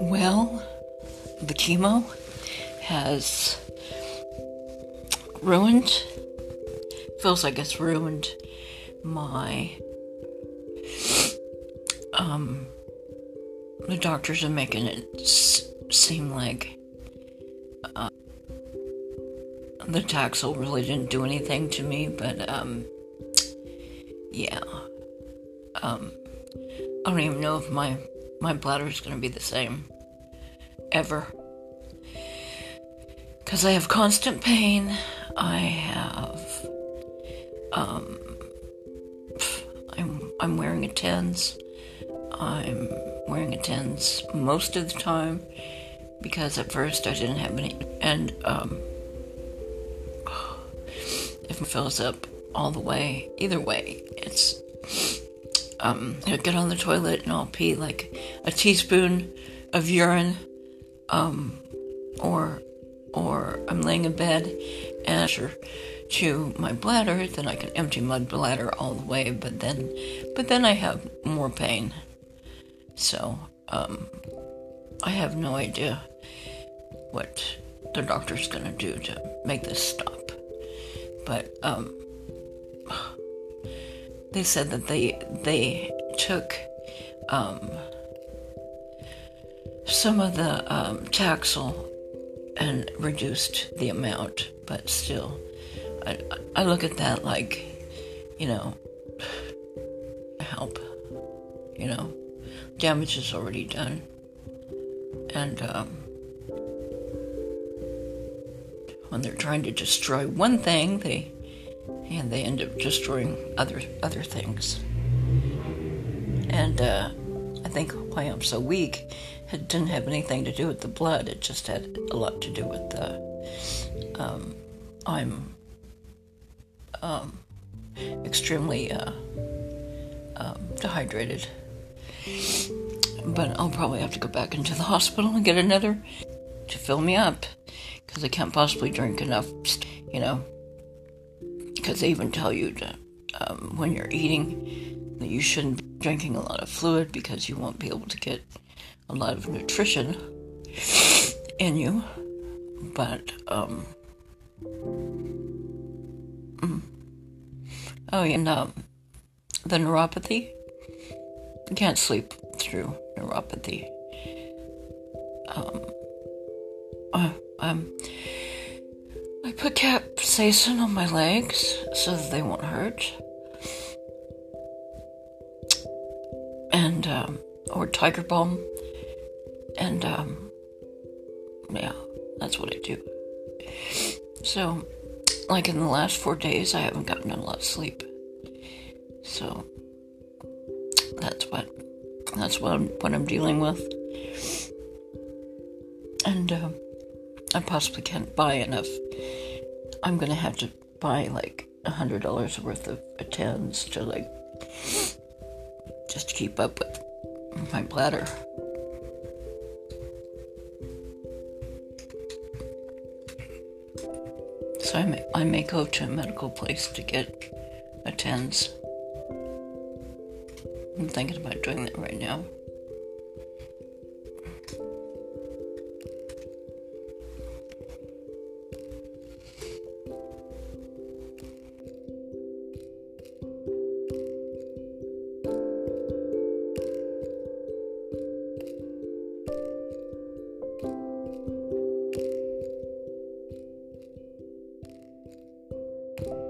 Well, the chemo has ruined, feels like it's ruined my, um, the doctors are making it s- seem like uh, the Taxol really didn't do anything to me, but, um, yeah. Um, I don't even know if my my bladder is going to be the same ever. Because I have constant pain. I have. Um, I'm, I'm wearing a TENS. I'm wearing a TENS most of the time because at first I didn't have any. And um, if it fills up all the way, either way, it's um, get on the toilet and I'll pee like a teaspoon of urine, um, or or I'm laying in bed and I to my bladder, then I can empty my bladder all the way. But then, but then I have more pain. So um, I have no idea what the doctor's gonna do to make this stop. But um, they said that they they took um, some of the um, Taxol and reduced the amount, but still, I, I look at that like, you know, help, you know, damage is already done, and um, when they're trying to destroy one thing, they and they end up destroying other other things. And uh, I think why I'm so weak it didn't have anything to do with the blood. It just had a lot to do with the um, I'm um, extremely uh, um, dehydrated. But I'll probably have to go back into the hospital and get another to fill me up because I can't possibly drink enough, you know, because they even tell you to, um, when you're eating that you shouldn't be drinking a lot of fluid because you won't be able to get a lot of nutrition in you. But, um, mm. oh, and um, the neuropathy, you can't sleep through neuropathy. Um, uh, um, I put capsaicin on my legs so that they won't hurt. And, um, or tiger balm. And, um, yeah, that's what I do. So, like in the last four days, I haven't gotten a lot of sleep. So, that's what, that's what I'm, what I'm dealing with. And, um, I possibly can't buy enough. I'm gonna have to buy like a hundred dollars worth of attends to like just keep up with my bladder. So I may, I may go to a medical place to get attends. I'm thinking about doing that right now. You